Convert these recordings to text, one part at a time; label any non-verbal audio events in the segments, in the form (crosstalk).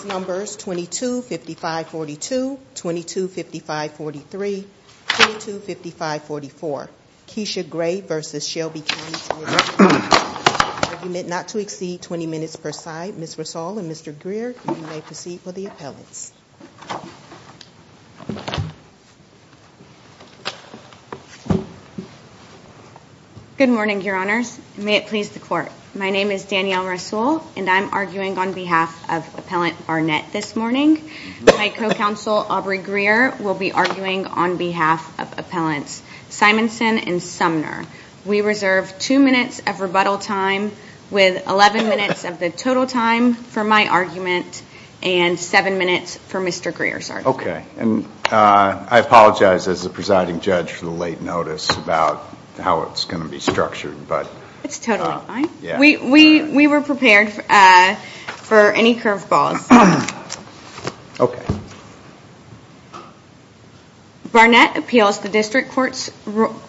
Case numbers 225542, 225543, 225544. Kesha Gray v. Shelby County Argument not to exceed 20 minutes per side. Ms. Rasool and Mr. Greer, you may proceed for the appellants. Good morning, Your Honors. May it please the Court. My name is Danielle Rasool, and I'm arguing on behalf of Appellant Barnett this morning. My co-counsel, Aubrey Greer, will be arguing on behalf of Appellants Simonson and Sumner. We reserve two minutes of rebuttal time with 11 minutes of the total time for my argument and seven minutes for Mr. Greer's argument. Okay. And uh, I apologize as the presiding judge for the late notice about how it's going to be structured. It's totally uh, fine. We were prepared uh, for any curveballs. (clears throat) Okay. Barnett appeals the District Court's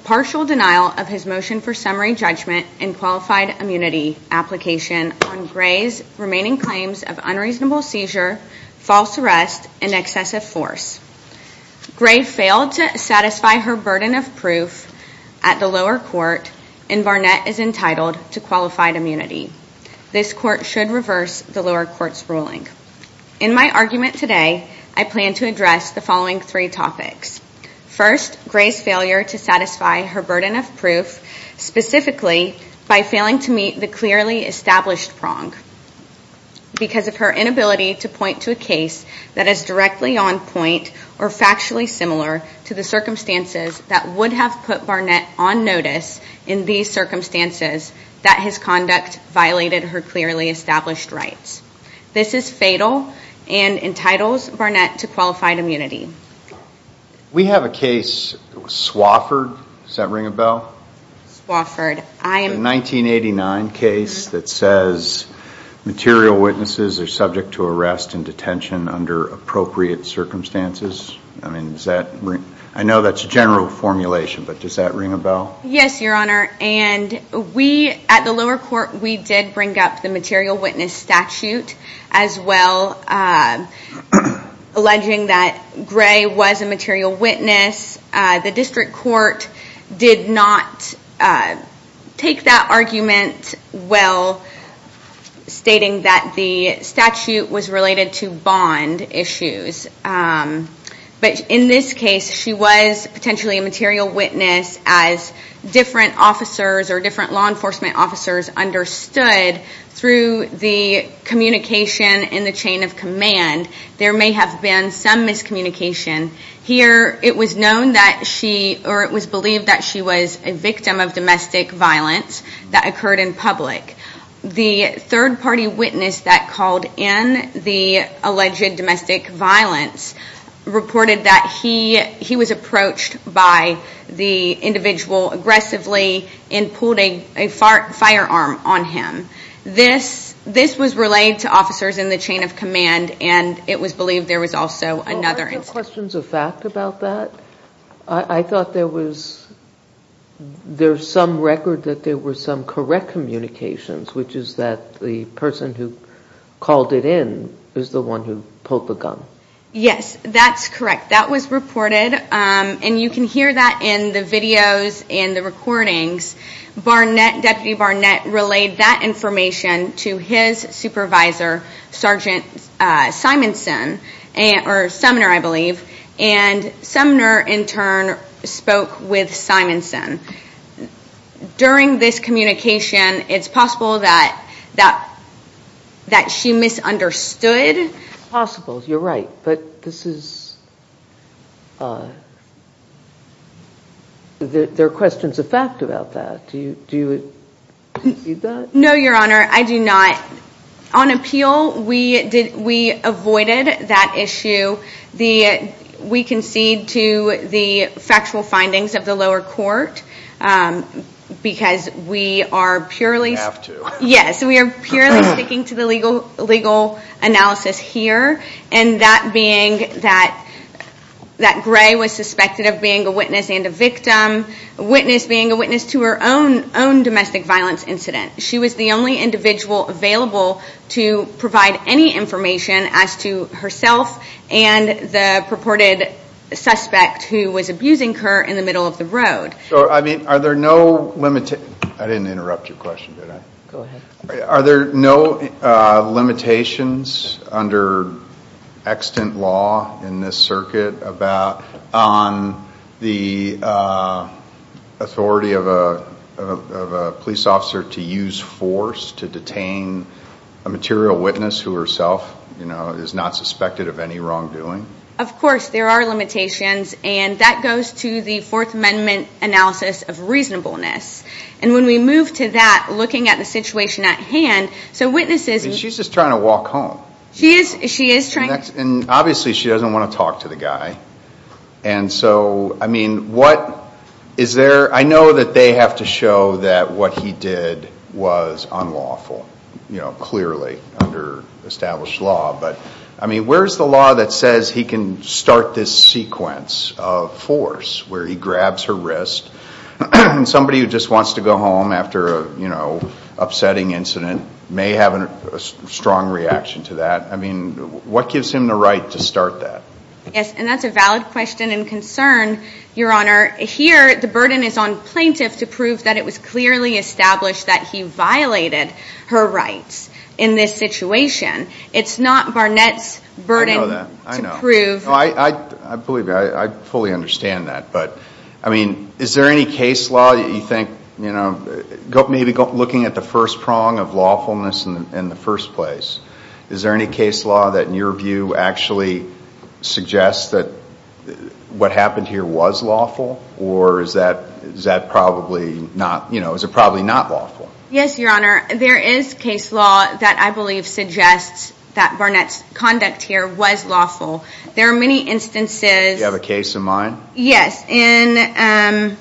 partial denial of his motion for summary judgment and qualified immunity application on Gray's remaining claims of unreasonable seizure, false arrest, and excessive force. Gray failed to satisfy her burden of proof at the lower court, and Barnett is entitled to qualified immunity. This court should reverse the lower court's ruling. In my argument today, I plan to address the following three topics. First, Gray's failure to satisfy her burden of proof, specifically by failing to meet the clearly established prong because of her inability to point to a case that is directly on point or factually similar to the circumstances that would have put Barnett on notice in these circumstances that his conduct violated her clearly established rights. This is fatal and entitles Barnett to qualified immunity. We have a case, Swofford. Does that ring a bell? Swofford. A 1989 case mm-hmm. that says material witnesses are subject to arrest and detention under appropriate circumstances. I mean, does that ring? I know that's a general formulation, but does that ring a bell? Yes, Your Honor. And we, at the lower court, we did bring up the material witness statute as well, uh, alleging that Gray was a material witness. Uh, the district court did not uh, take that argument well, stating that the statute was related to bond issues. Um, but in this case, she was potentially a material witness as different officers or different law enforcement officers understood through the communication in the chain of command. There may have been some miscommunication. Here, it was known that she, or it was believed that she was a victim of domestic violence that occurred in public. The third party witness that called in the alleged domestic violence reported that he he was approached by the individual aggressively and pulled a firearm on him. This this was relayed to officers in the chain of command, and it was believed there was also another incident. Are there questions of fact about that? I thought there was some record that there were some correct communications, which is that the person who called it in is the one who pulled the gun. Yes, that's correct. That was reported, um, and you can hear that in the videos and the recordings. Barnett, Deputy Barnett relayed that information to his supervisor, Sergeant uh, Simonson, or Sumner, I believe, and Sumner, in turn, spoke with Simonson. During this communication, it's possible that she misunderstood. Possible, you're right, but this is, uh, there are questions of fact about that. Do you see that? No, Your Honor, I do not. On appeal, we avoided that issue. We concede to the factual findings of the lower court um, because we are purely s have to. (laughs) Yes, we are purely sticking to the legal legal analysis here, and that being that that Gray was suspected of being a witness and a victim, a witness being a witness to her own own domestic violence incident. She was the only individual available to provide any information as to herself and the purported suspect who was abusing her in the middle of the road. So, I mean, are there no limitations? I didn't interrupt your question, did I? Go ahead. Are there no uh, limitations under extant law in this circuit about on the uh, authority of a police officer to use force to detain a material witness who herself is not suspected of any wrongdoing? Of course, there are limitations, and that goes to the Fourth Amendment analysis of reasonableness. And when we move to that, looking at the situation at hand, so witnesses... She's just trying to walk home. She is she is trying... And obviously she doesn't want to talk to the guy. And so, I mean, what is there... I know that they have to show that what he did was unlawful, you know, clearly under established law. But, I mean, where's the law that says he can start this sequence of force where he grabs her wrist (clears throat) and somebody who just wants to go home after a, you know, upsetting incident may have a strong reaction to that. I mean, what gives him the right to start that? Yes, and that's a valid question and concern, Your Honor. Here, the burden is on plaintiff to prove that it was clearly established that he violated her rights in this situation. It's not Barnett's burden to prove... I know that. I believe you. I fully understand that. But, I mean, is there any case law that you think, you know, maybe looking at the first prong of lawfulness in the first place, is there any case law that, in your view, actually suggests that what happened here was lawful? Or is that is that probably not, you know, is it probably not lawful? Yes, Your Honor. There is case law that I believe suggests that Barnett's conduct here was lawful. There are many instances... Do you have a case in mind? Yes. In um,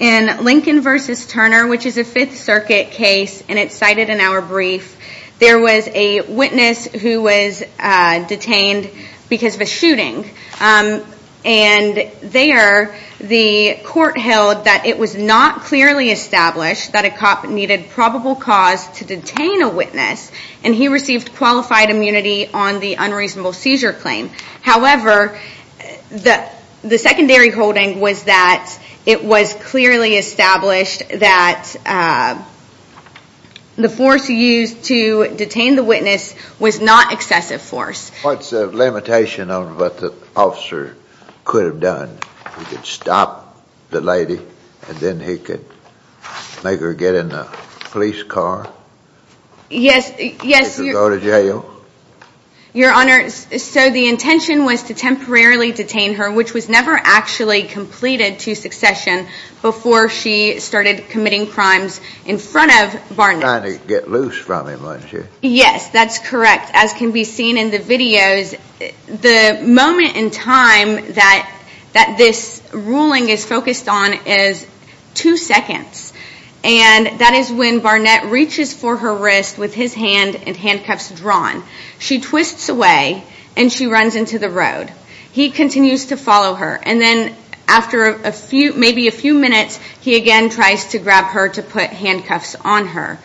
Lincoln v. Turner, which is a Fifth Circuit case, and it's cited in our brief, there was a witness who was uh, detained because of a shooting. Um, and there, the court held that it was not clearly established that a cop needed probable cause to detain a witness, and he received qualified immunity on the unreasonable seizure claim. However, the, the secondary holding was that it was clearly established that uh, the force used to detain the witness was not excessive force. What's the limitation on what the officer could have done? He could stop the lady, and then he could make her get in the police car? Yes. He could go to jail? Your Honor, so the intention was to temporarily detain her, which was never actually completed to succession before she started committing crimes in front of Barnett. Trying to get loose from him, wasn't she? Yes, that's correct. As can be seen in the videos, the moment in time that this ruling is focused on is two seconds. And that is when Barnett reaches for her wrist with his hand and handcuffs drawn. She twists away, and she runs into the road. He continues to follow her. And then after a few maybe a few minutes, he again tries to grab her to put handcuffs on her.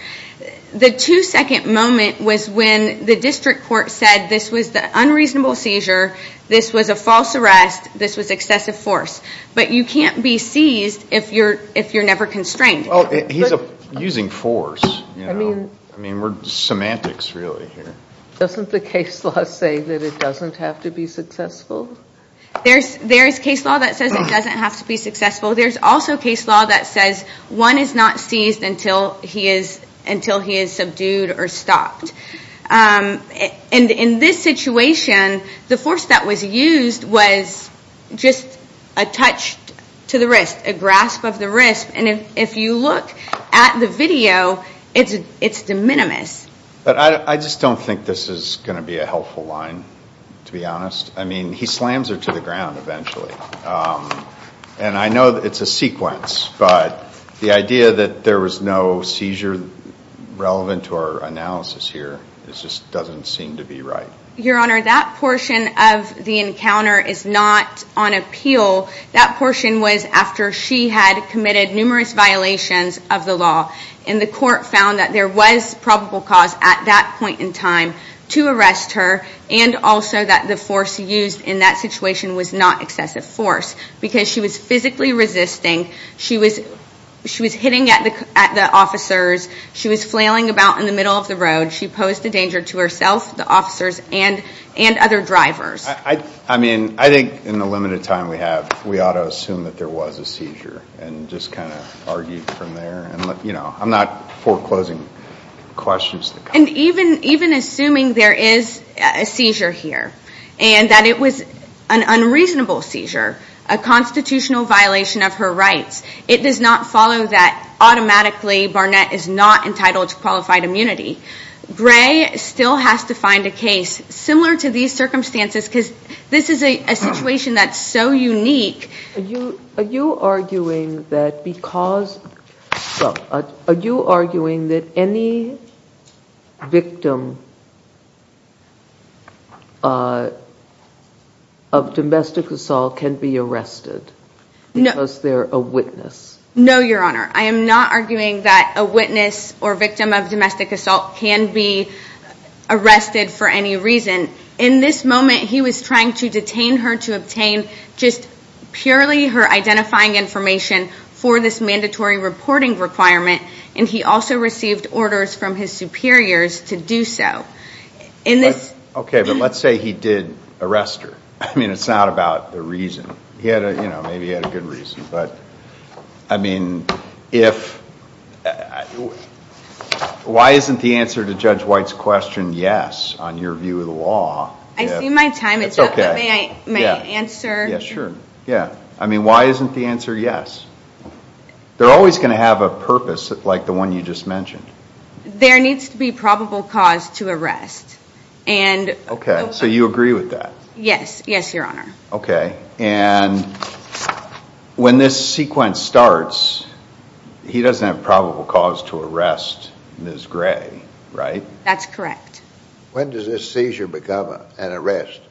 The two-second moment was when the district court said this was the unreasonable seizure, this was a false arrest, this was excessive force. But you can't be seized if you're never constrained. Well, he's using force. I mean, we're semantics, really, here. Doesn't the case law say that it doesn't have to be successful? There's case law that says it doesn't have to be successful. There's also case law that says one is not seized until he is subdued or stopped. Um, and in this situation, the force that was used was just a touch to the wrist, a grasp of the wrist. And if you look at the video, it's de minimis. But I just don't think this is going to be a helpful line, to be honest. I mean, he slams her to the ground eventually. Um, and I know it's a sequence, but the idea that there was no seizure relevant to our analysis here It just doesn't seem to be right. Your Honor, that portion of the encounter is not on appeal. That portion was after she had committed numerous violations of the law. And the court found that there was probable cause at that point in time to arrest her and also that the force used in that situation was not excessive force because she was physically resisting. She was hitting at the c at the officers. She was flailing about in the middle of the road. She posed a danger to herself, the officers, and and other drivers. I mean, I think in the limited time we have, we ought to assume that there was a seizure and just kind of argue from there. I'm not foreclosing questions. And even, even assuming there is a seizure here and that it was an unreasonable seizure, a constitutional violation of her rights, it does not follow that automatically Barnett is not entitled to qualified immunity. Gray still has to find a case similar to these circumstances because this is a situation that's so unique. Are you arguing that because, well, are you arguing that any victim uh, of domestic assault can be arrested because they're a witness? No, Your Honor. I am not arguing that a witness or victim of domestic assault can be arrested for any reason. In this moment, he was trying to detain her to obtain just purely her identifying information for this mandatory reporting requirement, and he also received orders from his superiors to do so. In this Okay, but let's say he did arrest her. I mean, it's not about the reason. He had a, you know, maybe he had a good reason. But, I mean, if, uh, why isn't the answer to Judge White's question yes on your view of the law? I see my time is up, but may I answer? Yeah, sure. Yeah. I mean, why isn't the answer yes? They're always going to have a purpose like the one you just mentioned. There needs to be probable cause to arrest. And Okay, so oh, you agree with that? Yes. Yes, Your Honor. Okay. And when this sequence starts, he doesn't have probable cause to arrest Ms. Gray, right? That's correct. When does this seizure become an arrest?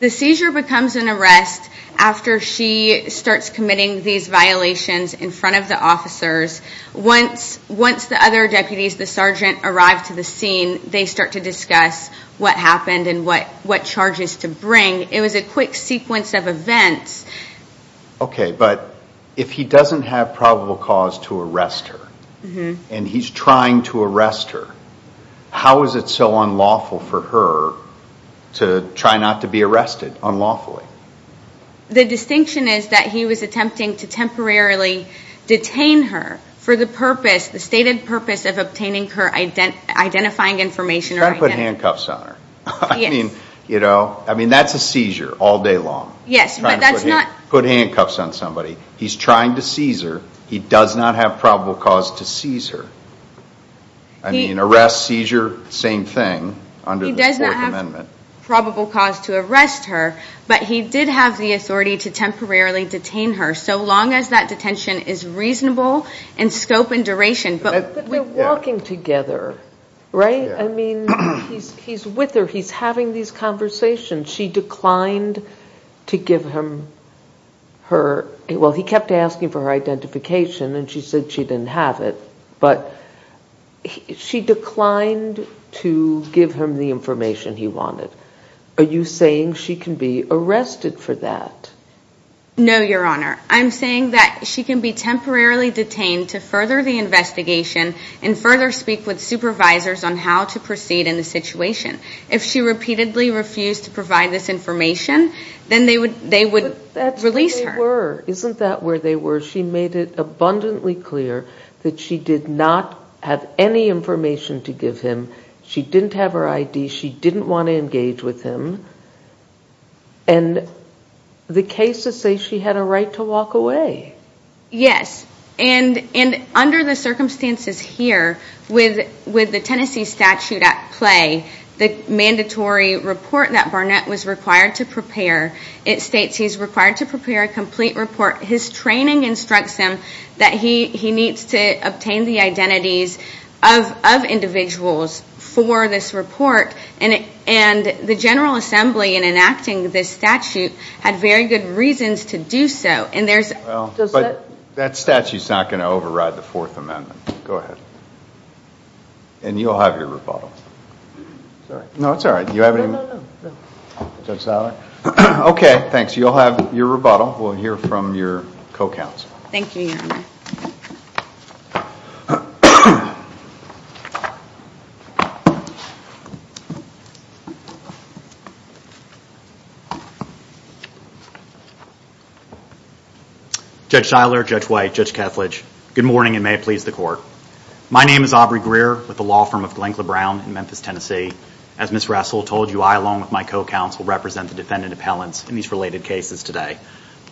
The seizure becomes an arrest after she starts committing these violations in front of the officers. Once the other deputies, the sergeant, arrive to the scene, they start to discuss what happened and what charges to bring. It was a quick sequence of events. Okay, but if he doesn't have probable cause to arrest her, mm-hmm. and he's trying to arrest her, how is it so unlawful for her to try not to be arrested unlawfully? The distinction is that he was attempting to temporarily detain her for the purpose, the stated purpose of obtaining her identifying information. Trying to put handcuffs on her. (laughs) Yes. I mean, that's a seizure all day long. Yes, but that's not... Put handcuffs on somebody. He's trying to seize her. He does not have probable cause to seize her. I mean, arrest, seizure, same thing under the Fourth Amendment. He does not have probable cause to arrest her, but he did have the authority to temporarily detain her, so long as that detention is reasonable in scope and duration. But they're walking together, right? I mean, (clears throat) he's with her. He's having these conversations. She declined to give him her... Well, he kept asking for her identification, and she said she didn't have it. But she declined to give him the information he wanted. Are you saying she can be arrested for that? No, Your Honor. I'm saying that she can be temporarily detained to further the investigation and further speak with supervisors on how to proceed in the situation. If she repeatedly refused to provide this information, then they would release her. Isn't that where they were? She made it abundantly clear that she did not have any information to give him. She didn't have her ID. She didn't want to engage with him. And the cases say she had a right to walk away. Yes, and under the circumstances here, with the Tennessee statute at play, the mandatory report that Barnett was required to prepare, it states he's required to prepare a complete report. His training instructs him that he needs to obtain the identities of individuals for this report. And the General Assembly, in enacting this statute, had very good reasons to do so. And there's, but that statute's not going to override the Fourth Amendment. Go ahead. And you'll have your rebuttal. Sorry. No, it's all right. Do you have any? No, no, no. Judge Siler? (clears throat) Okay, thanks. You'll have your rebuttal. We'll hear from your co-counsel. Thank you, Your Honor. Judge Siler, Judge White, Judge Kethledge, good morning and may it please the Court. My name is Aubrey Greer with the law firm of Glankler Brown in Memphis, Tennessee. As Ms. Russell told you, I, along with my co-counsel, represent the defendant appellants in these related cases today.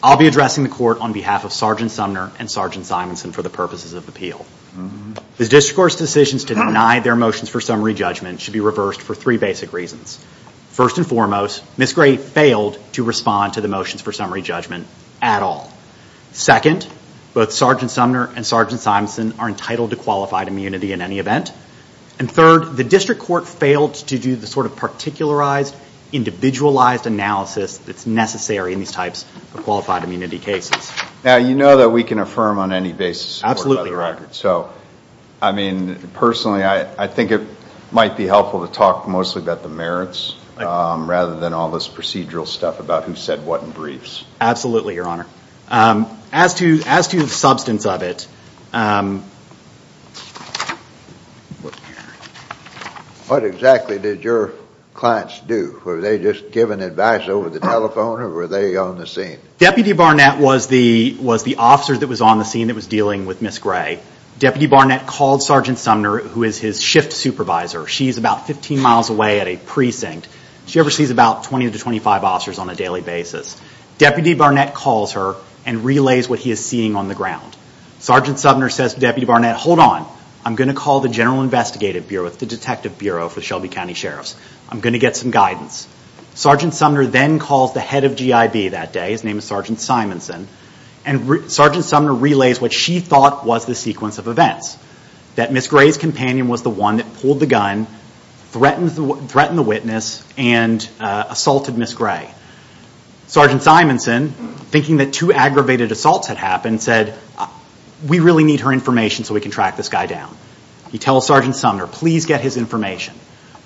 I'll be addressing the Court on behalf of Sergeant Sumner and Sergeant Simonson for the purposes of appeal. The District Court's decisions to deny their motions for summary judgment should be reversed for three basic reasons. First and foremost, Ms. Gray failed to respond to the motions for summary judgment at all. Second, both Sergeant Sumner and Sergeant Simonson are entitled to qualified immunity in any event. And third, the District Court failed to do the sort of particularized, individualized analysis that's necessary in these types of qualified immunity cases. Now, you know that we can affirm on any basis. Absolutely. So, I mean, personally, I think it might be helpful to talk mostly about the merits um, rather than all this procedural stuff about who said what in briefs. Absolutely, Your Honor. Um, As to as to the substance of it, um, What exactly did your clients do? Were they just giving advice over the telephone or were they on the scene? Deputy Barnett was the was the officer that was on the scene that was dealing with Ms. Gray. Deputy Barnett called Sergeant Sumner, who is his shift supervisor. She's about 15 miles away at a precinct. She oversees about 20 to 25 officers on a daily basis. Deputy Barnett calls her and relays what he is seeing on the ground. Sergeant Sumner says to Deputy Barnett, hold on, I'm going to call the General Investigative Bureau, the Detective Bureau for the Shelby County Sheriffs. I'm going to get some guidance. Sergeant Sumner then calls the head of GIB that day. His name is Sergeant Simonson. And Sergeant Sumner relays what she thought was the sequence of events. That Ms. Gray's companion was the one that pulled the gun, threatened the witness, and uh, assaulted Ms. Gray. Sergeant Simonson, thinking that two aggravated assaults had happened, said, we really need her information so we can track this guy down. He tells Sergeant Sumner, please get his information.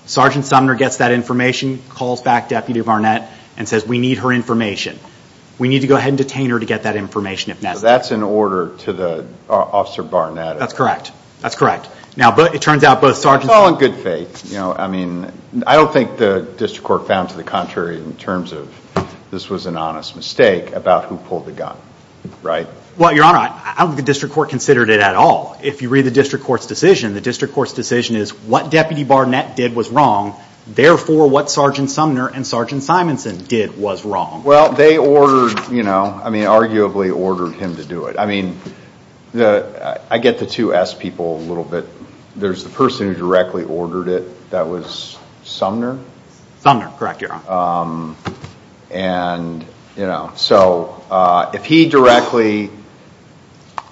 Sergeant Sumner gets that information, calls back Deputy Barnett, and says, we need her information. We need to go ahead and detain her to get that information if necessary. So that's an order to the uh, Officer Barnett? That's correct. That's correct. Now, but it turns out both Sergeants... It's all in good faith. You know, I mean, I don't think the district court found to the contrary in terms of this was an honest mistake about who pulled the gun, right? Well, Your Honor, I don't think the district court considered it at all. If you read the district court's decision, the district court's decision is what Deputy Barnett did was wrong. Therefore, what Sergeant Sumner and Sergeant Simonson did was wrong. Well, they ordered, you know, I mean, arguably ordered him to do it. I mean, I get the two S people a little bit. There's the person who directly ordered it. That was Sumner? Sumner, correct, Your Honor. Um, And, you know, so uh, if he directly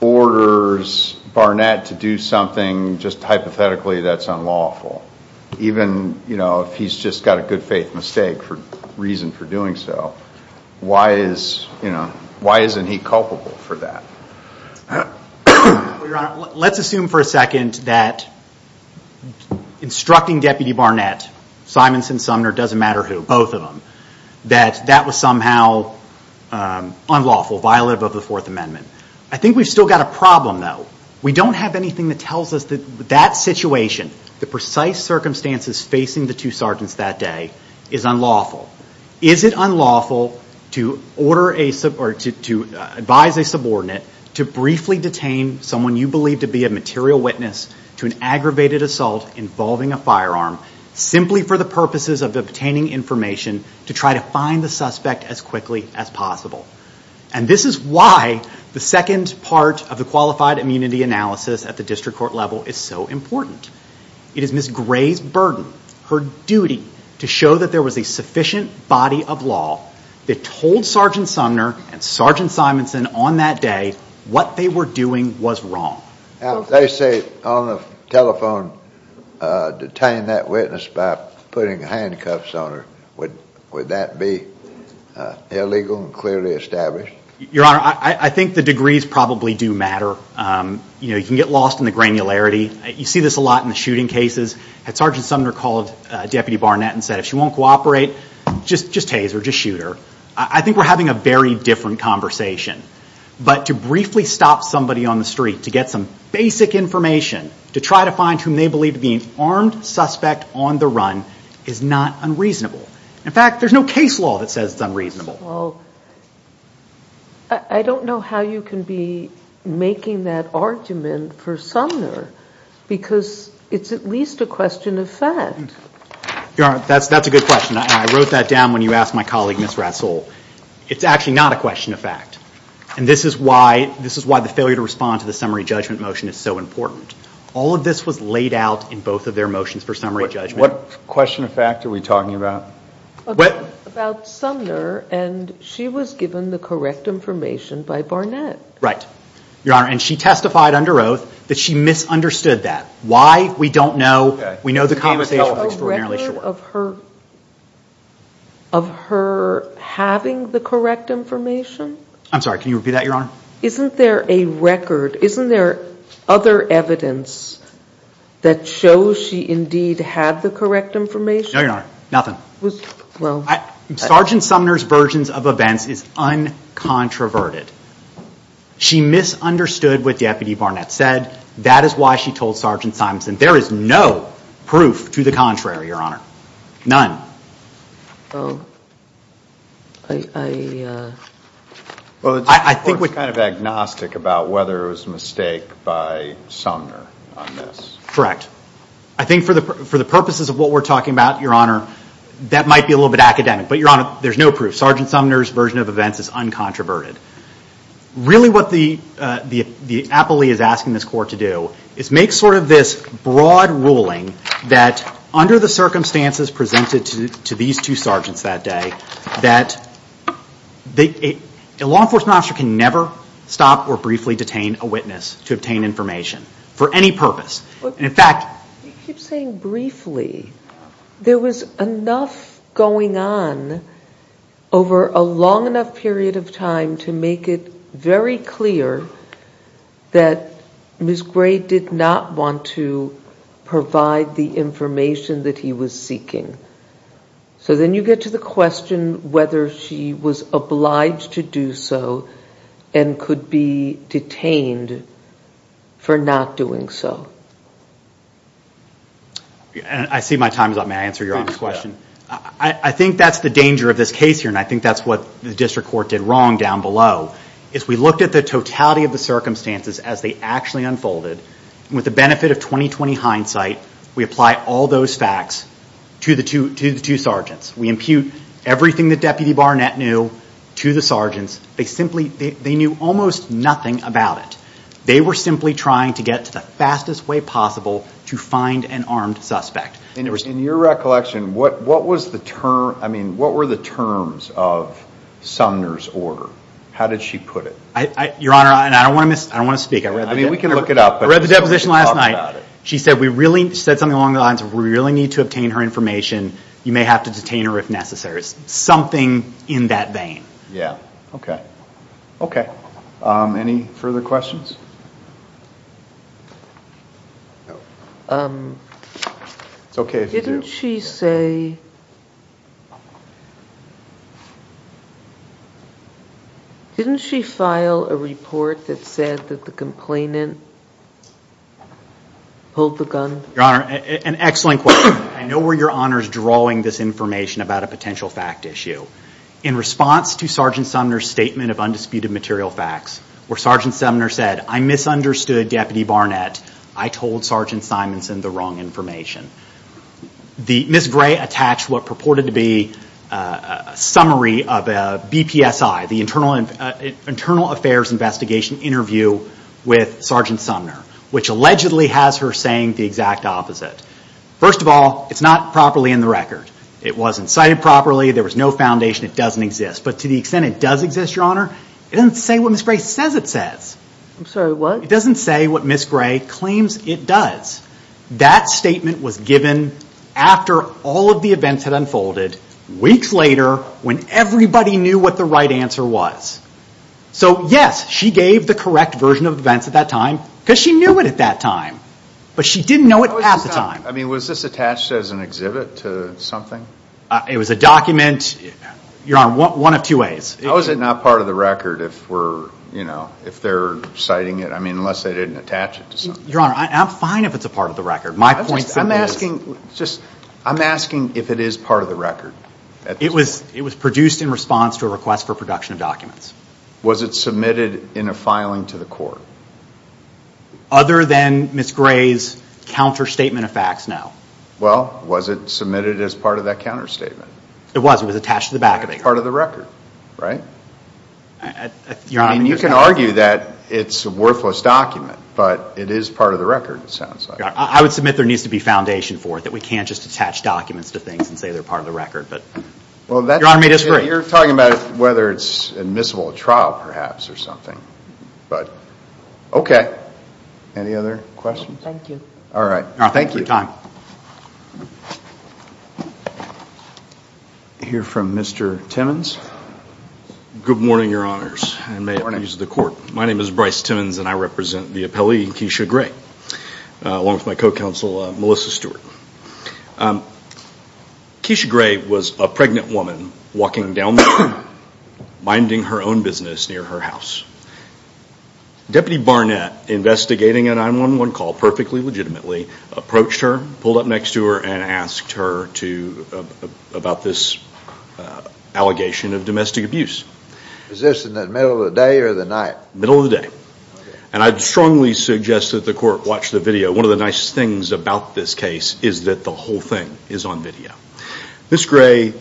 orders Barnett to do something just hypothetically that's unlawful, even, you know, if he's just got a good faith mistake for reason for doing so, why is, you know, why isn't he culpable for that? Your Honor, let's assume for a second that instructing Deputy Barnett, Simonson, Sumner, doesn't matter who, both of them, that that was somehow um, unlawful, violative of the Fourth Amendment. I think we've still got a problem, though. We don't have anything that tells us that that situation, the precise circumstances facing the two sergeants that day, is unlawful. Is it unlawful to order a, or to uh, advise a subordinate to briefly detain someone you believe to be a material witness to an aggravated assault involving a firearm simply for the purposes of obtaining information to try to find the suspect as quickly as possible? And this is why the second part of the qualified immunity analysis at the district court level is so important. It is Ms. Gray's burden, her duty, to show that there was a sufficient body of law that told Sergeant Sumner and Sergeant Simonson on that day what they were doing was wrong. They say on the telephone, detain that witness by putting handcuffs on her, would would that be uh illegal and clearly established? Your Honor, I think the degrees probably do matter. Um you know, you can get lost in the granularity. You see this a lot in the shooting cases. Had Sergeant Sumner called Deputy Barnett and said, if she won't cooperate, just just tase her, just shoot her. I think we're having a very different conversation. But to briefly stop somebody on the street to get some basic information to try to find whom they believe to be an armed suspect on the run is not unreasonable. In fact, there's no case law that says it's unreasonable. Well, I don't know how you can be making that argument for Sumner because it's at least a question of fact. Your Honor, that's a good question. I wrote that down when you asked my colleague, Ms. Ratzol. It's actually not a question of fact. And this is why the failure to respond to the summary judgment motion is so important. All of this was laid out in both of their motions for summary judgment. What question of fact are we talking about? About Sumner, and she was given the correct information by Barnett. Right. Your Honor, and she testified under oath that she misunderstood that. Why? We don't know. We know the conversation was extraordinarily short. A record of her having the correct information? I'm sorry, can you repeat that, Your Honor? Isn't there a record, isn't there other evidence that shows she indeed had the correct information? No, Your Honor, nothing. Sergeant Sumner's versions of events is uncontroverted. She misunderstood what Deputy Barnett said. That is why she told Sergeant Simonson. There is no proof to the contrary, Your Honor. None. Uh, Well, I think we're kind of agnostic about whether it was a mistake by Sumner on this. Correct. I think for the purposes of what we're talking about, Your Honor, that might be a little bit academic. But, Your Honor, there's no proof. Sergeant Sumner's version of events is uncontroverted. Really what the uh, the, the appellee is asking this court to do is make sort of this broad ruling that under the circumstances presented to these two sergeants that day, that a law enforcement officer can never stop or briefly detain a witness to obtain information for any purpose. In fact... You keep saying briefly. There was enough going on over a long enough period of time to make it very clear that Ms. Gray did not want to provide the information that he was seeking. So then you get to the question whether she was obliged to do so and could be detained for not doing so. And I see my time is up. May I answer Your Honor's question? I think that's the danger of this case here, and I think that's what the district court did wrong down below, is we looked at the totality of the circumstances as they actually unfolded. With the benefit of 20-20 hindsight, we apply all those facts to the two sergeants. We impute everything that Deputy Barnett knew to the sergeants. They simply, they knew almost nothing about it. They were simply trying to get to the fastest way possible to find an armed suspect. In your recollection, what was the term, I mean, what were the terms of Sumner's order? How did she put it? Your Honor, and I don't want to miss—I don't want to speak. I read I mean, we can look it up. I read the deposition last night. She said we really said something along the lines of, we really need to obtain her information. You may have to detain her if necessary. Something in that vein. Yeah. Okay. Okay. Um, any further questions? No. Um, it's okay if you do. Didn't she say, didn't she file a report that said that the complainant pulled the gun? Your Honor, an excellent question. I know where Your Honor is drawing this information about a potential fact issue. In response to Sergeant Sumner's statement of undisputed material facts, where Sergeant Sumner said, I misunderstood Deputy Barnett. I told Sergeant Simonson the wrong information. Ms. Gray attached what purported to be uh, a summary of a BPSI, the uh, Internal Affairs Investigation interview with Sergeant Sumner, which allegedly has her saying the exact opposite. First of all, it's not properly in the record. It wasn't cited properly. There was no foundation. It doesn't exist. But to the extent it does exist, Your Honor, it doesn't say what Ms. Gray says it says. I'm sorry, what? It doesn't say what Ms. Gray claims it does. That statement was given after all of the events had unfolded, weeks later, when everybody knew what the right answer was. So yes, she gave the correct version of events at that time, because she knew it at that time. But she didn't know it at the time. I mean, was this attached as an exhibit to something? Uh, it was a document, Your Honor, one of two ways. How is it not part of the record if we're, you know, if they're citing it? I mean, unless they didn't attach it to something. Your Honor, I'm fine if it's a part of the record. My point simply I'm is- asking, just, I'm asking if it is part of the record. It was, it was produced in response to a request for production of documents. Was it submitted in a filing to the court? Other than Ms. Gray's counter statement of facts, no. Well, was it submitted as part of that counter statement? It was. It was attached to the back of it. Part of the record, right? Your Honor, I mean, you can argue that it's a worthless document, but it is part of the record, it sounds like. I would submit there needs to be foundation for it, that we can't just attach documents to things and say they're part of the record, but Well, that's- Your Honor may disagree. You're talking about whether it's admissible at trial, perhaps, or something. But, okay. Any other questions? Thank you. All right. Your thank you for your time. Hear from Mr. Timmons. Good morning, Your Honors, and may it please the Court. My name is Bryce Timmons, and I represent the appellee, Kesha Gray, uh, along with my co-counsel, uh, Melissa Stewart. Um, Kesha Gray was a pregnant woman walking down the (coughs) street, minding her own business near her house. Deputy Barnett, investigating a 911 call perfectly legitimately, approached her, pulled up next to her, and asked her to, uh, uh, about this uh, allegation of domestic abuse. Is this in the middle of the day or the night? Middle of the day. And I'd strongly suggest that the Court watch the video. One of the nice things about this case is that the whole thing is on video. Ms. Gray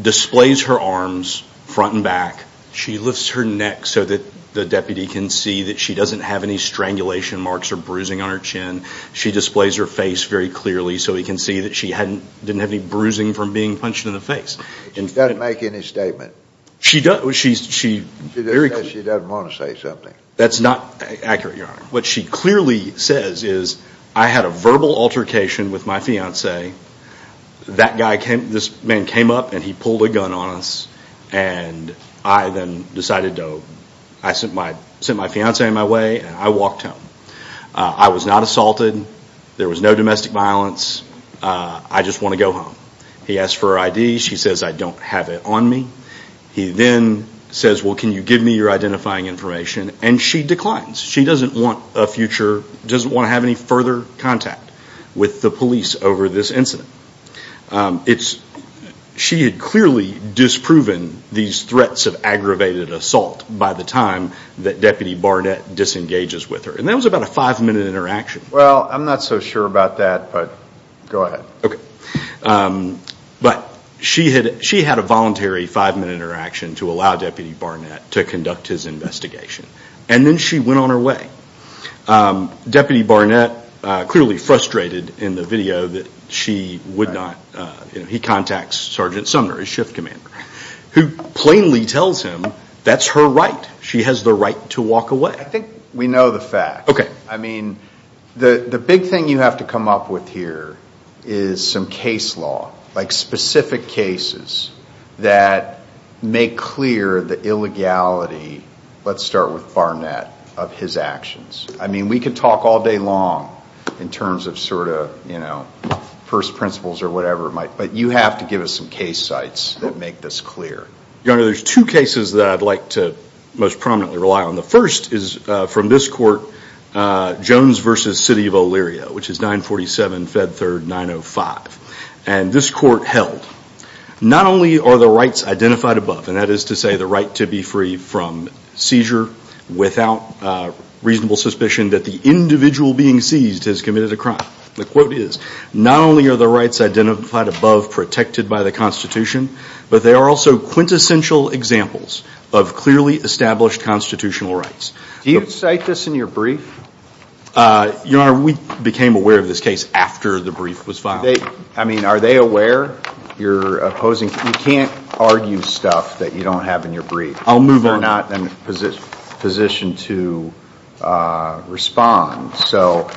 displays her arms front and back. She lifts her neck so that the deputy can see that she doesn't have any strangulation marks or bruising on her chin. She displays her face very clearly so he can see that she didn't have any bruising from being punched in the face. She doesn't make any statement. She does. She She very just says she doesn't want to say something. That's not accurate, Your Honor. What she clearly says is, I had a verbal altercation with my fiancé. That guy came, this man came up and he pulled a gun on us. And I then decided to, I sent my fiancé on my way and I walked home. Uh, I was not assaulted. There was no domestic violence. Uh, I just want to go home. He asked for her ID. She says, I don't have it on me. He then says, well, can you give me your identifying information? And she declines. She doesn't want a future, doesn't want to have any further contact with the police over this incident. Um, She had clearly disproven these threats of aggravated assault by the time that Deputy Barnett disengages with her. And that was about a five minute interaction. Well, I'm not so sure about that, but go ahead. Okay. Um, but she had she had a voluntary five minute interaction to allow Deputy Barnett to conduct his investigation. And then she went on her way. Um, Deputy Barnett, Uh, clearly frustrated in the video that she would not, uh, he contacts Sergeant Sumner, his shift commander, who plainly tells him that's her right. She has the right to walk away. I think we know the facts. Okay. I mean, the big thing you have to come up with here is some case law, like specific cases that make clear the illegality, let's start with Barnett, of his actions. I mean, we could talk all day long in terms of sort of, you know, first principles or whatever it might, but you have to give us some case sites that make this clear. Your Honor, there's two cases that I'd like to most prominently rely on. The first is uh, from this court, uh, Jones v. City of Elyria, which is 947 Fed 3rd 905. And this court held, not only are the rights identified above, and that is to say the right to be free from seizure without uh, reasonable suspicion that the individual being seized has committed a crime. The quote is, not only are the rights identified above protected by the Constitution, but they are also quintessential examples of clearly established constitutional rights. Do you cite this in your brief? Uh, your Honor, we became aware of this case after the brief was filed. I mean, are they aware you're opposing, you can't argue stuff that you don't have in your brief. I'll move on. They're not in a position to Uh, respond. So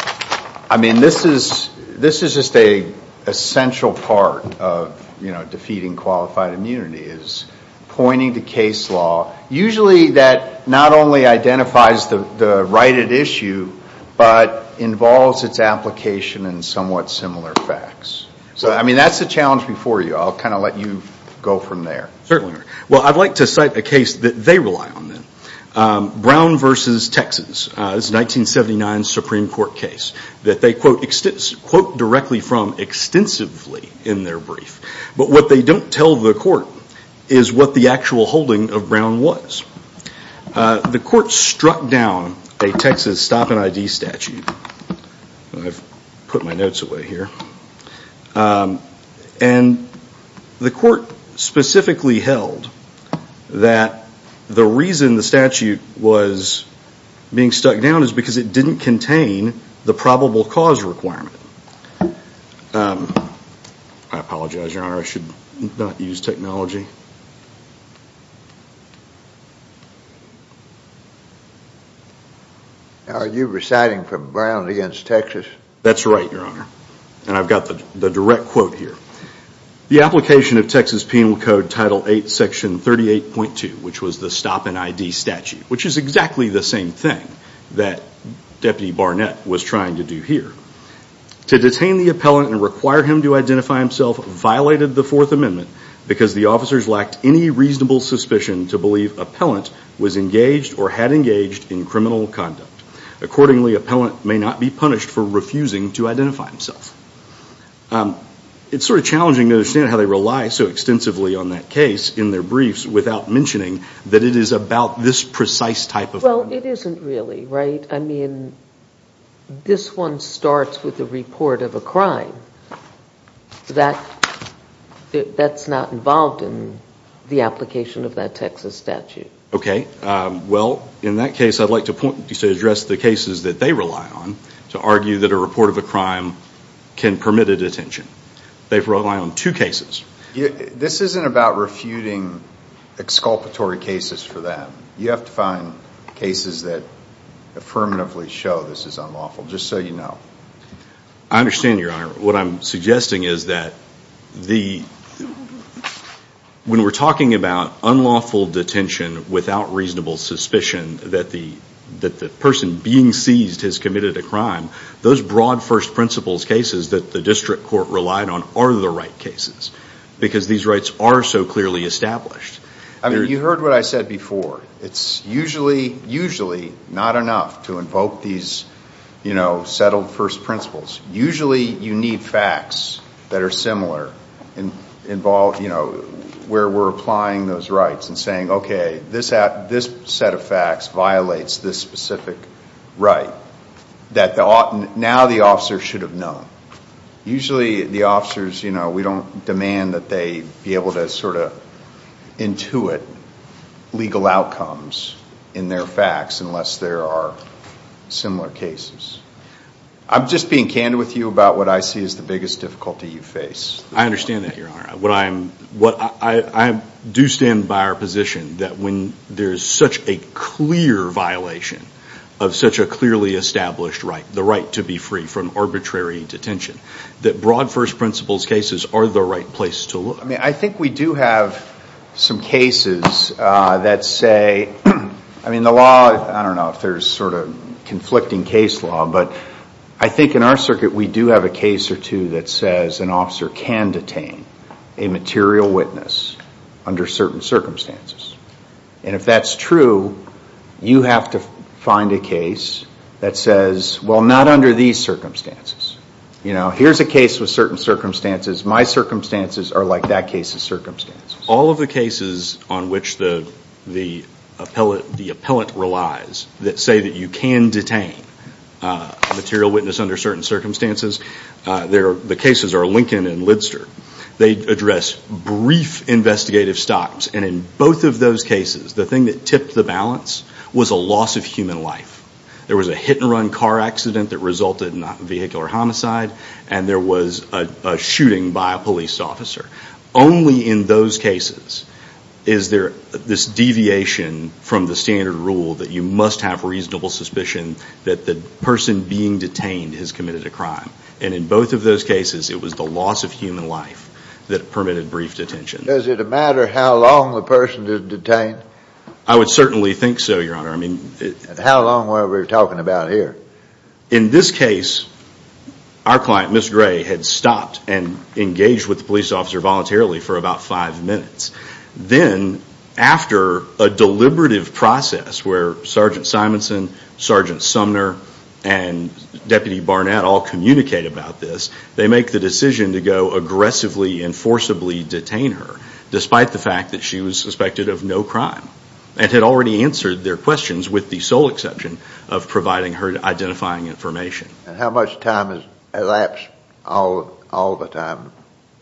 I mean, this is this is just an essential part of you know, defeating qualified immunity is pointing to case law, usually that not only identifies the right at issue, but involves its application in somewhat similar facts. So, I mean, that's the challenge before you. I'll kind of let you go from there. Certainly. Well, I'd like to cite a case that they rely on then. Um, Brown v. Texas. Uh, this is a 1979 Supreme Court case that they quote directly from extensively in their brief. But what they don't tell the court is what the actual holding of Brown was. Uh, the court struck down a Texas stop and ID statute. I've put my notes away here. Um, and the court specifically held that the reason the statute was being struck down is because it didn't contain the probable cause requirement. Um, I apologize, Your Honor. I should not use technology. Are you reciting from Brown against Texas? That's right, Your Honor. And I've got the direct quote here. The application of Texas Penal Code Title 8, Section 38.2, which was the stop and ID statute, which is exactly the same thing that Deputy Barnett was trying to do here. To detain the appellant and require him to identify himself violated the Fourth Amendment because the officers lacked any reasonable suspicion to believe appellant was engaged or had engaged in criminal conduct. Accordingly, appellant may not be punished for refusing to identify himself. Um, It's sort of challenging to understand how they rely so extensively on that case in their briefs without mentioning that it is about this precise type of. Well, it isn't really, right? I mean, this one starts with a report of a crime. That's not involved in the application of that Texas statute. Okay. Um, well, in that case, I'd like to point to address the cases that they rely on to argue that a report of a crime can permit a detention. They rely on two cases. This isn't about refuting exculpatory cases for them. You have to find cases that affirmatively show this is unlawful, just so you know. I understand, Your Honor. What I'm suggesting is that when we're talking about unlawful detention without reasonable suspicion that the person being seized has committed a crime, those broad first principles cases that the district court relied on are the right cases because these rights are so clearly established. I mean, you heard what I said before. It's usually usually not enough to invoke these you know, settled first principles. Usually you need facts that are similar where we're applying those rights and saying, okay, this set of facts violates this specific right that now the officer should have known. Usually the officers, you know, we don't demand that they be able to sort of intuit legal outcomes in their facts unless there are similar cases. I'm just being candid with you about what I see as the biggest difficulty you face. I understand that, Your Honor. What I do stand by our position that when there's such a clear violation of such a clearly established right, the right to be free from arbitrary detention, that broad first principles cases are the right place to look. I mean I think we do have some cases uh, that say, (clears throat) I mean, the law, I don't know if there's sort of conflicting case law, but I think in our circuit we do have a case or two that says an officer can detain a material witness under certain circumstances. And if that's true, you have to find a case that says, well, not under these circumstances. You know, here's a case with certain circumstances. My circumstances are like that case's circumstances. All of the cases on which the the appellate the appellant relies that say that you can detain Uh, material witness under certain circumstances, uh, the cases are Lincoln and Lidster. They address brief investigative stops. And in both of those cases, the thing that tipped the balance was a loss of human life. There was a hit-and-run car accident that resulted in a vehicular homicide, and there was a shooting by a police officer. Only in those cases is there this deviation from the standard rule that you must have reasonable suspicion that the person being detained has committed a crime. And in both of those cases, it was the loss of human life that permitted brief detention. Does it matter how long the person is detained? I would certainly think so, Your Honor. How long were we talking about here? In this case, our client, Ms. Gray, had stopped and engaged with the police officer voluntarily for about five minutes. Then, after a deliberative process where Sergeant Simonson, Sergeant Sumner, and Deputy Barnett all communicate about this, they make the decision to go aggressively and forcibly detain her, despite the fact that she was suspected of no crime and had already answered their questions with the sole exception of providing her identifying information. And how much time has elapsed all all the time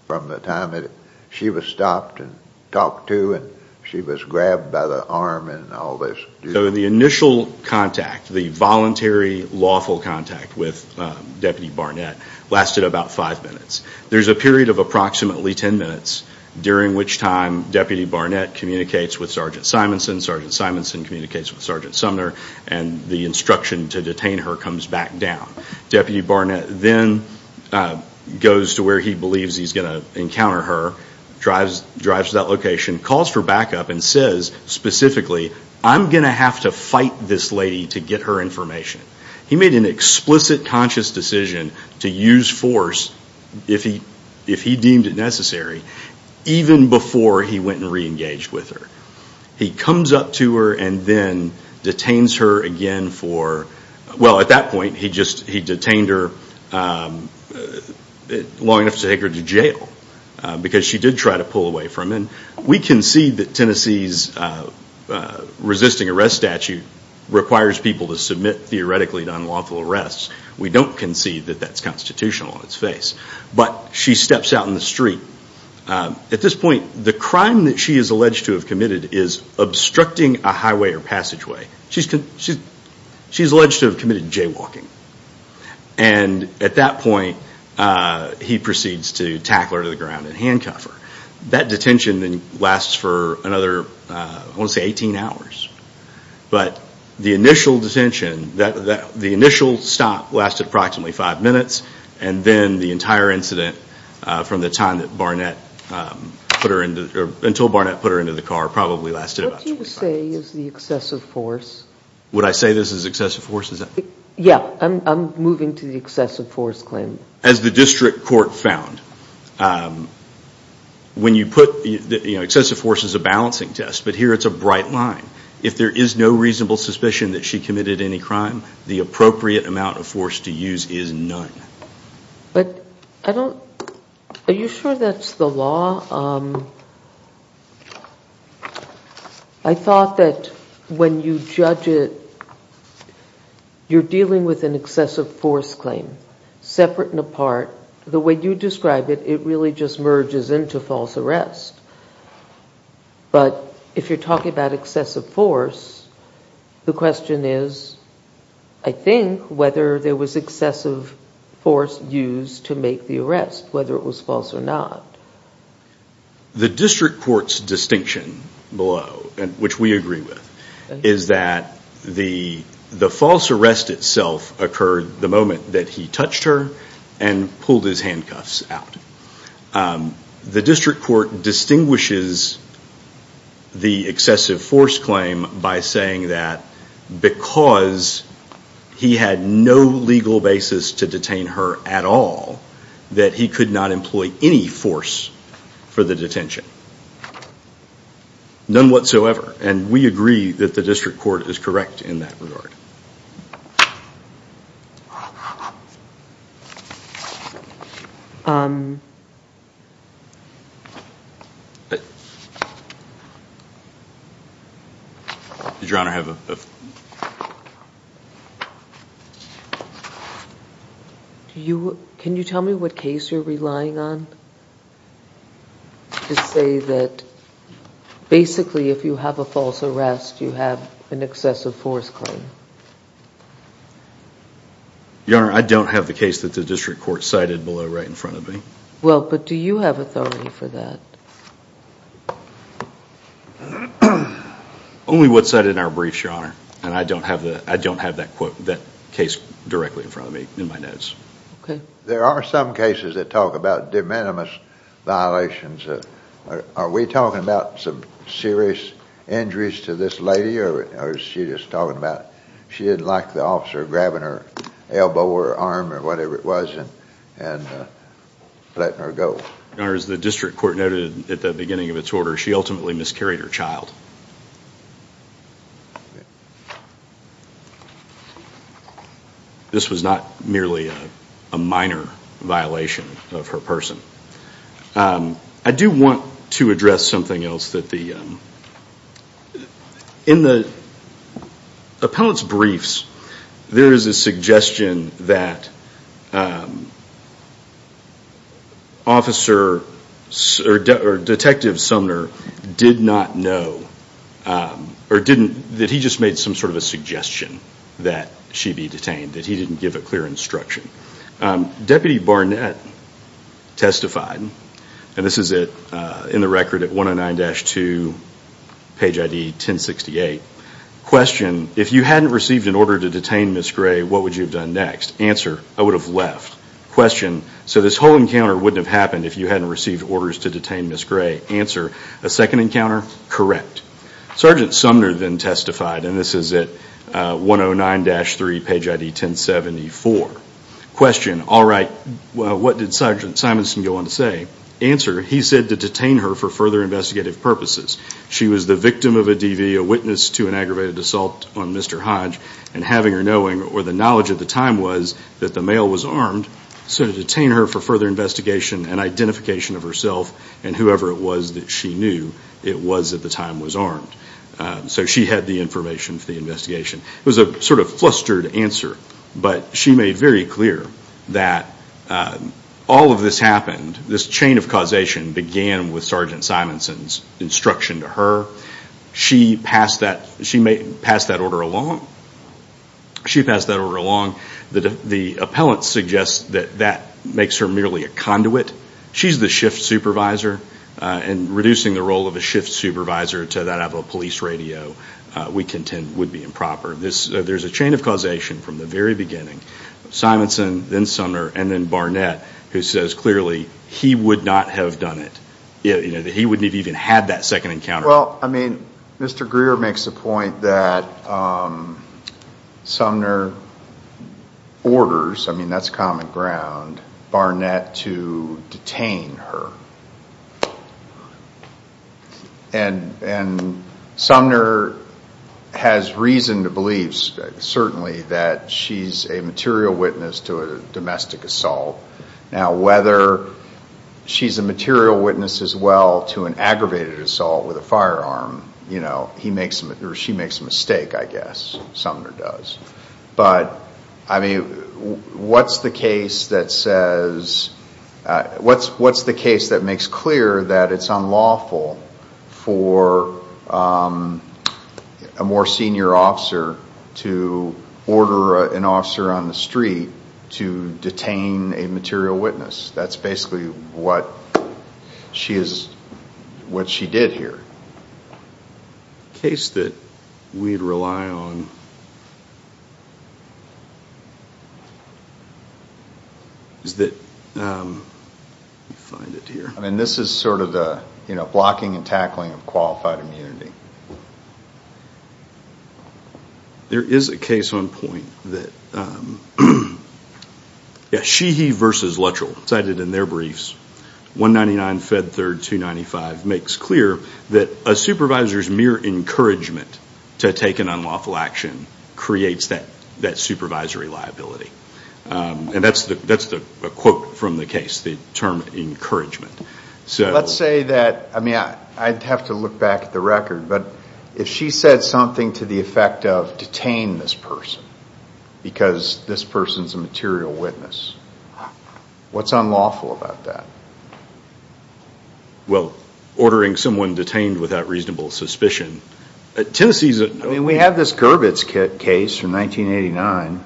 from the time that she was stopped and talked to and she was grabbed by the arm and all this? So the initial contact, the voluntary lawful contact with um, Deputy Barnett, lasted about five minutes. There's a period of approximately ten minutes during which time Deputy Barnett communicates with Sergeant Simonson, Sergeant Simonson communicates with Sergeant Sumner, and the instruction to detain her comes back down. Deputy Barnett then uh, goes to where he believes he's going to encounter her, drives drives to that location, calls for backup, and says specifically, I'm going to have to fight this lady to get her information. He made an explicit conscious decision to use force if he if he deemed it necessary, even before he went and re-engaged with her. He comes up to her and then detains her again for, well at that point he just he detained her um, uh, long enough to take her to jail Uh, because she did try to pull away from him. We concede that Tennessee's uh, uh, resisting arrest statute requires people to submit theoretically to unlawful arrests. We don't concede that that's constitutional on its face. But she steps out in the street. At this point, the crime that she is alleged to have committed is obstructing a highway or passageway. She's alleged to have committed jaywalking. And at that point, Uh, he proceeds to tackle her to the ground and handcuff her. That detention then lasts for another, uh, I want to say 18 hours. But the initial detention, that the initial stop lasted approximately five minutes, and then the entire incident uh, from the time that Barnett um, put her into, or until Barnett put her into the car probably lasted about 25 minutes. What do you say is the excessive force? Would I say this is excessive force? Yeah, I'm moving to the excessive force claim. As the district court found, um, when you put, you know, excessive force is a balancing test, but here it's a bright line. If there is no reasonable suspicion that she committed any crime, the appropriate amount of force to use is none. But I don't, are you sure that's the law? Um, I thought that when you judge it, you're dealing with an excessive force claim, separate and apart. The way you describe it, it really just merges into false arrest. But if you're talking about excessive force, the question is, I think, whether there was excessive force used to make the arrest, whether it was false or not. The district court's distinction below, which we agree with, is that the false arrest itself occurred the moment that he touched her and pulled his handcuffs out. Um, the district court distinguishes the excessive force claim by saying that because he had no legal basis to detain her at all, that he could not employ any force for the detention. None whatsoever. And we agree that the district court is correct in that regard. Did Your Honor have a... Can you tell me what case you're relying on to say that basically if you have a false arrest, you have an excessive force claim? Your Honor, I don't have the case that the district court cited below right in front of me. Well, but do you have authority for that? (clears throat) Only what's cited in our briefs, Your Honor, and I don't have that case directly in front of me in my notes. Okay. There are some cases that talk about de minimis violations. Are we talking about some serious injuries to this lady, or is she just talking about she didn't like the officer grabbing her elbow or arm or whatever it was and uh, letting her go? Your Honor, as the district court noted at the beginning of its order, she ultimately miscarried her child. This was not merely a minor violation of her person. Um, I do want to address something else. That the um, in the appellant's briefs, there is a suggestion that um, officer or Detective Sumner did not know, um, or didn't that he just made some sort of a suggestion that she be detained, that he didn't give a clear instruction. Deputy Barnett testified, and this is it uh, in the record at 109-2, page ID 1068. Question, if you hadn't received an order to detain Ms. Gray, what would you have done next? Answer, I would have left. Question, so this whole encounter wouldn't have happened if you hadn't received orders to detain Ms. Gray. Answer, a second encounter? Correct. Sergeant Sumner then testified, and this is at uh, 109-3, page ID 1074. Question, all right, what did Sergeant Simonson go on to say? Answer, he said to detain her for further investigative purposes. She was the victim of a DV, a witness to an aggravated assault on Mr. Hodge, and having her knowing, or the knowledge at the time was, that the male was armed, so to detain her for further investigation and identification of herself and whoever it was that she knew it was at the time was armed. Uh, so she had the information for the investigation. It was a sort of flustered answer, but she made very clear that uh, all of this happened, this chain of causation began with Sergeant Simonson's instruction to her. She passed that she passed that order along. She passed that order along. The appellant suggests that that makes her merely a conduit. She's the shift supervisor, uh, and reducing the role of a shift supervisor to that of a police radio, uh, we contend, would be improper. This uh, there's a chain of causation from the very beginning. Simonson, then Sumner, and then Barnett, who says clearly he would not have done it. He wouldn't have even had that second encounter. Well, I mean, Mr. Greer makes the point that um, Sumner orders, I mean, that's common ground, Barnett to detain her. And Sumner has reason to believe, certainly, that she's a material witness to a domestic assault. Now, whether she's a material witness as well to an aggravated assault with a firearm, you know, he makes or she makes a mistake, I guess. Sumner does. But, I mean, what's the case that says, uh, what's the case that makes clear that it's unlawful for um, a more senior officer to order an officer on the street to detain a material witness? That's basically what she did here. The case that we'd rely on is that, um, let me find it here. I mean, this is sort of the you know blocking and tackling of qualified immunity. There is a case on point that, yeah, Shehee v. Luttrell, cited in their briefs, 199 Fed 3rd 295, makes clear that a supervisor's mere encouragement to take an unlawful action creates that supervisory liability. Um, and that's the quote from the case, the term encouragement. So let's say that, I mean, I'd have to look back at the record, but if she said something to the effect of detain this person because this person's a material witness, what's unlawful about that? Well, ordering someone detained without reasonable suspicion. Uh, Tennessee's... I mean, we have this Gerbitz case from 1989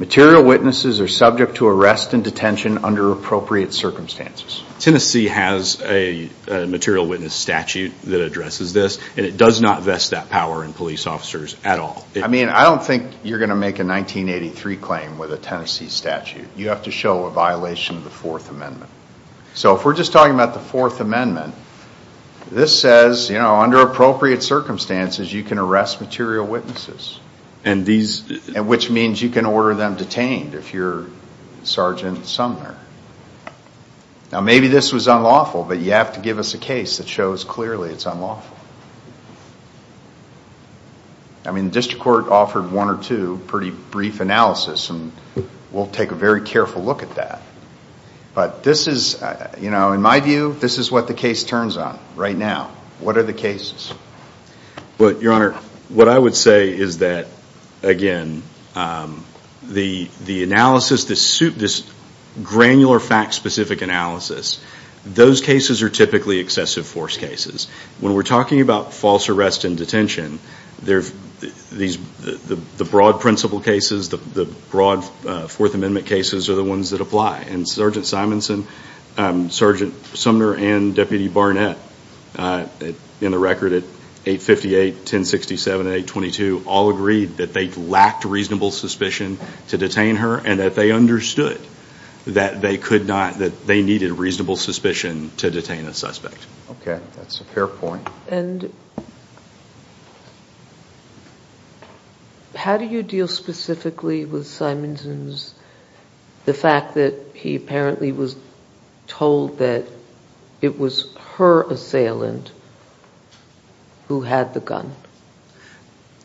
material witnesses are subject to arrest and detention under appropriate circumstances. Tennessee has a material witness statute that addresses this, and it does not vest that power in police officers at all. I mean, I don't think you're going to make a 1983 claim with a Tennessee statute. You have to show a violation of the Fourth Amendment. So if we're just talking about the Fourth Amendment, this says, you know, under appropriate circumstances, you can arrest material witnesses. Which means you can order them detained if you're Sergeant Sumner. Now, maybe this was unlawful, but you have to give us a case that shows clearly it's unlawful. I mean, the district court offered one or two pretty brief analysis, and we'll take a very careful look at that. But this is, uh, you know, in my view, this is what the case turns on right now. What are the cases? Well, Your Honor, what I would say is that, again, um, the analysis, this granular fact-specific analysis, those cases are typically excessive force cases. When we're talking about false arrest and detention, the broad principle cases, the broad uh, Fourth Amendment cases are the ones that apply. And Sergeant Simonson, um, Sergeant Sumner, and Deputy Barnett, uh, in the record at 858, 1067, and 822, all agreed that they lacked reasonable suspicion to detain her and that they understood that they could not, that they needed reasonable suspicion to detain a suspect. Okay, that's a fair point. And how do you deal specifically with Simonson's, the fact that he apparently was told that it was her assailant who had the gun?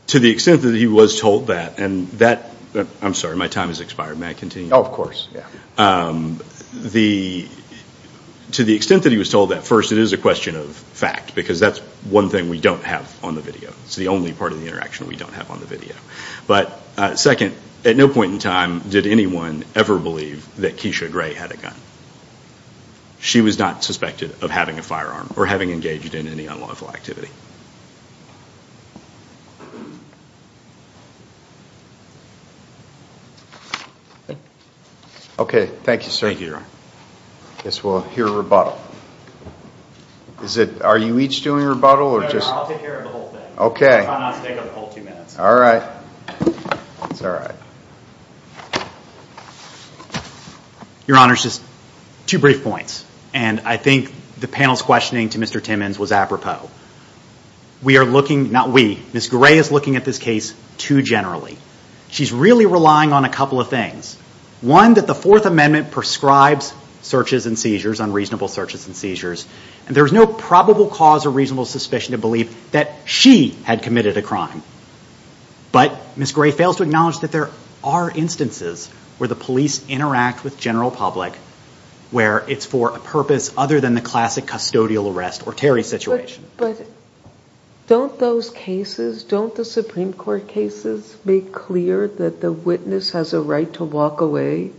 To the extent that he was told that, and that, I'm sorry, my time has expired. May I continue? Oh, of course, yeah. Um, to the extent that he was told that, first, it is a question of fact, because that's one thing we don't have on the video. It's the only part of the interaction we don't have on the video. But uh, second, at no point in time did anyone ever believe that Kesha Gray had a gun. She was not suspected of having a firearm or having engaged in any unlawful activity. Okay, thank you, sir. Thank you, Your Honor. I guess we'll hear a rebuttal. Is it are you each doing a rebuttal? No, Your Honor, I'll take care of the whole thing. Okay. I'll try not to take up the whole two minutes. All right. That's all right. Your Honor, just two brief points. And I think the panel's questioning to Mr. Timmons was apropos. We are looking, not we, Ms. Gray is looking at this case too generally. She's really relying on a couple of things. One, that the Fourth Amendment prescribes searches and seizures, unreasonable searches and seizures, and there's no probable cause or reasonable suspicion to believe that she had committed a crime. But Ms. Gray fails to acknowledge that there are instances where the police interact with general public where it's for a purpose other than the classic custodial arrest or Terry situation. But don't those cases, don't the Supreme Court cases make clear that the witness has a right to walk away?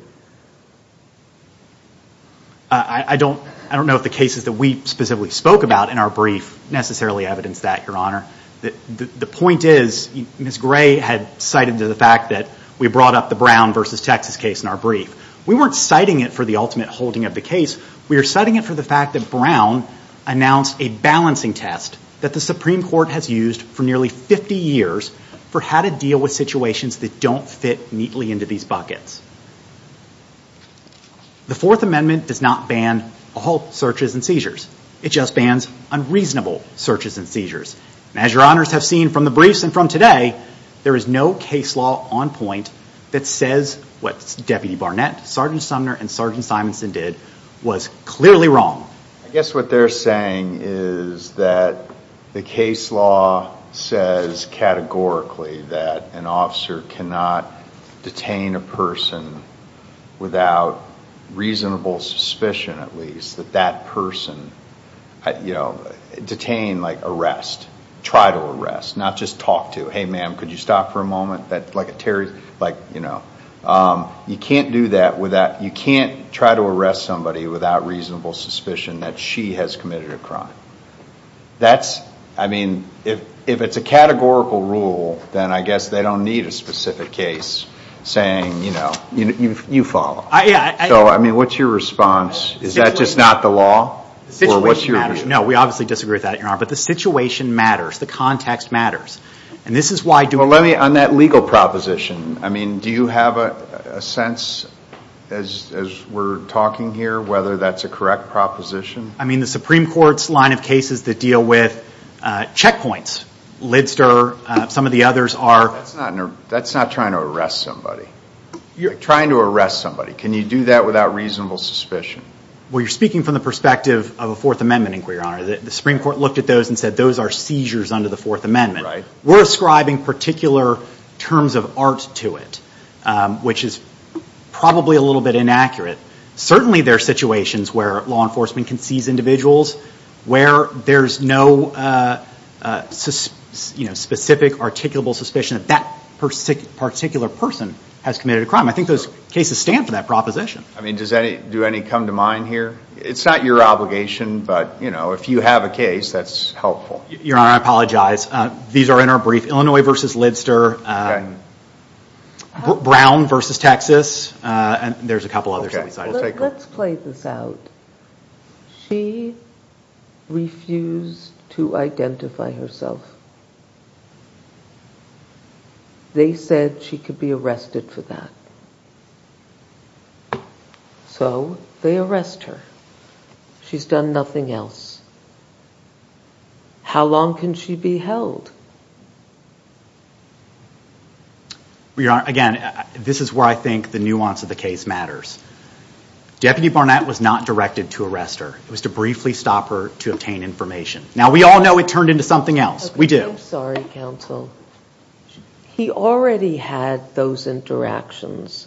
I don't know if the cases that we specifically spoke about in our brief necessarily evidence that, Your Honor. The point is, Ms. Gray had cited the fact that we brought up the Brown v. Texas case in our brief. We weren't citing it for the ultimate holding of the case. We were citing it for the fact that Brown announced a balancing test that the Supreme Court has used for nearly 50 years for how to deal with situations that don't fit neatly into these buckets. The Fourth Amendment does not ban all searches and seizures. It just bans unreasonable searches and seizures. And As Your Honors have seen from the briefs and from today, there is no case law on point that says what Deputy Barnett, Sergeant Sumner, and Sergeant Simonson did was clearly wrong. I guess what they're saying is that the case law says categorically that an officer cannot detain a person without reasonable suspicion, at least, that that person, uh, you know, detain, like arrest, try to arrest, not just talk to. Hey, ma'am, could you stop for a moment? Like a Terry, like, you know. Um, you can't do that without, you can't try to arrest somebody without reasonable suspicion that she has committed a crime. That's, I mean, if if it's a categorical rule, then I guess they don't need a specific case saying, you know, you you follow. So, I mean, what's your response? Is that just not the law? Situation Or what's your matters. view? No, we obviously disagree with that, Your Honor. But the situation matters. The context matters. And this is why do Well, let me, on that legal proposition, I mean, do you have a a sense, as as we're talking here, whether that's a correct proposition? I mean, the Supreme Court's line of cases that deal with Uh, checkpoints, Lidster, uh, some of the others are That's not trying to arrest somebody. You're trying to arrest somebody. Can you do that without reasonable suspicion? Well, you're speaking from the perspective of a Fourth Amendment inquiry, Your Honor. The Supreme Court looked at those and said those are seizures under the Fourth Amendment. Right. We're ascribing particular terms of art to it, um, which is probably a little bit inaccurate. Certainly there are situations where law enforcement can seize individuals where there's no uh, uh, specific articulable suspicion that that particular person has committed a crime. I think those cases stand for that proposition. I mean, do any come to mind here? It's not your obligation, but, you know, if you have a case, that's helpful. Your Honor, I apologize. Uh, these are in our brief. Illinois v. Lidster, um, Brown v. Texas, and there's a couple others that we cited. Let's play this out. She refused to identify herself. They said she could be arrested for that. So they arrest her. She's done nothing else. How long can she be held? Again, uh, this is where I think the nuance of the case matters. Deputy Barnett was not directed to arrest her. It was to briefly stop her to obtain information. Now, we all know it turned into something else. We do. I'm sorry, counsel. He already had those interactions.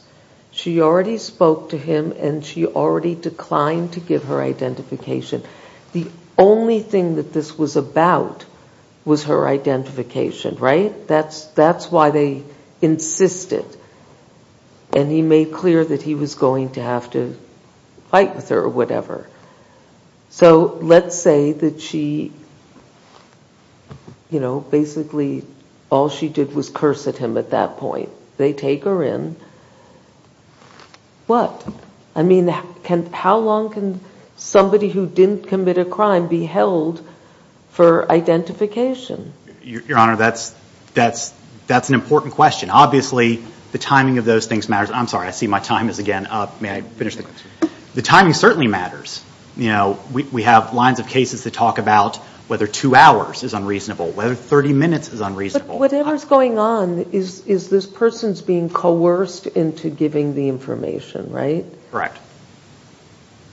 She already spoke to him, and she already declined to give her identification. The only thing that this was about was her identification, right? That's that's why they insisted. And he made clear that he was going to have to fight with her or whatever. So let's say that she, you know, basically all she did was curse at him at that point. They take her in. What? I mean, how long can somebody who didn't commit a crime be held for identification? Your Honor, that's an important question. Obviously, the timing of those things matters. I'm sorry. I see my time is again up. May I finish? The timing certainly matters. You know, we have lines of cases that talk about whether two hours is unreasonable, whether 30 minutes is unreasonable. But whatever's going on is this person's being coerced into giving the information, right? Correct.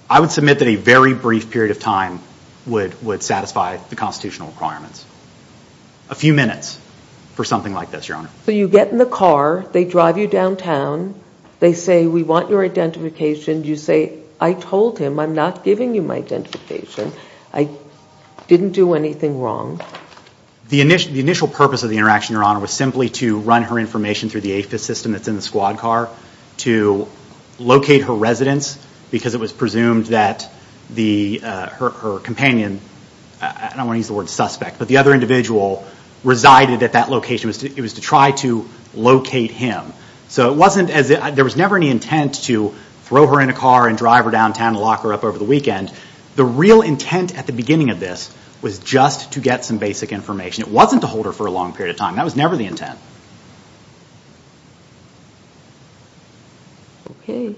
I would submit that a very brief period of time would satisfy the constitutional requirements. A few minutes for something like this, Your Honor. So you get in the car. They drive you downtown. They say, we want your identification. You say, I told him I'm not giving you my identification. I didn't do anything wrong. The initial purpose of the interaction, Your Honor, was simply to run her information through the APHIS system that's in the squad car to locate her residence because it was presumed that uh, her companion, I don't want to use the word suspect, but the other individual resided at that location. It was to try to locate him. So it wasn't as if there was never any intent to throw her in a car and drive her downtown and lock her up over the weekend. The real intent at the beginning of this was just to get some basic information. It wasn't to hold her for a long period of time. That was never the intent. Okay.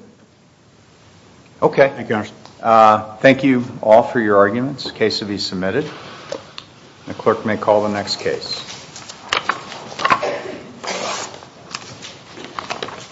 Okay. Thank you, Your Honor. Uh, thank you all for your arguments. The case will be submitted. The clerk may call the next case.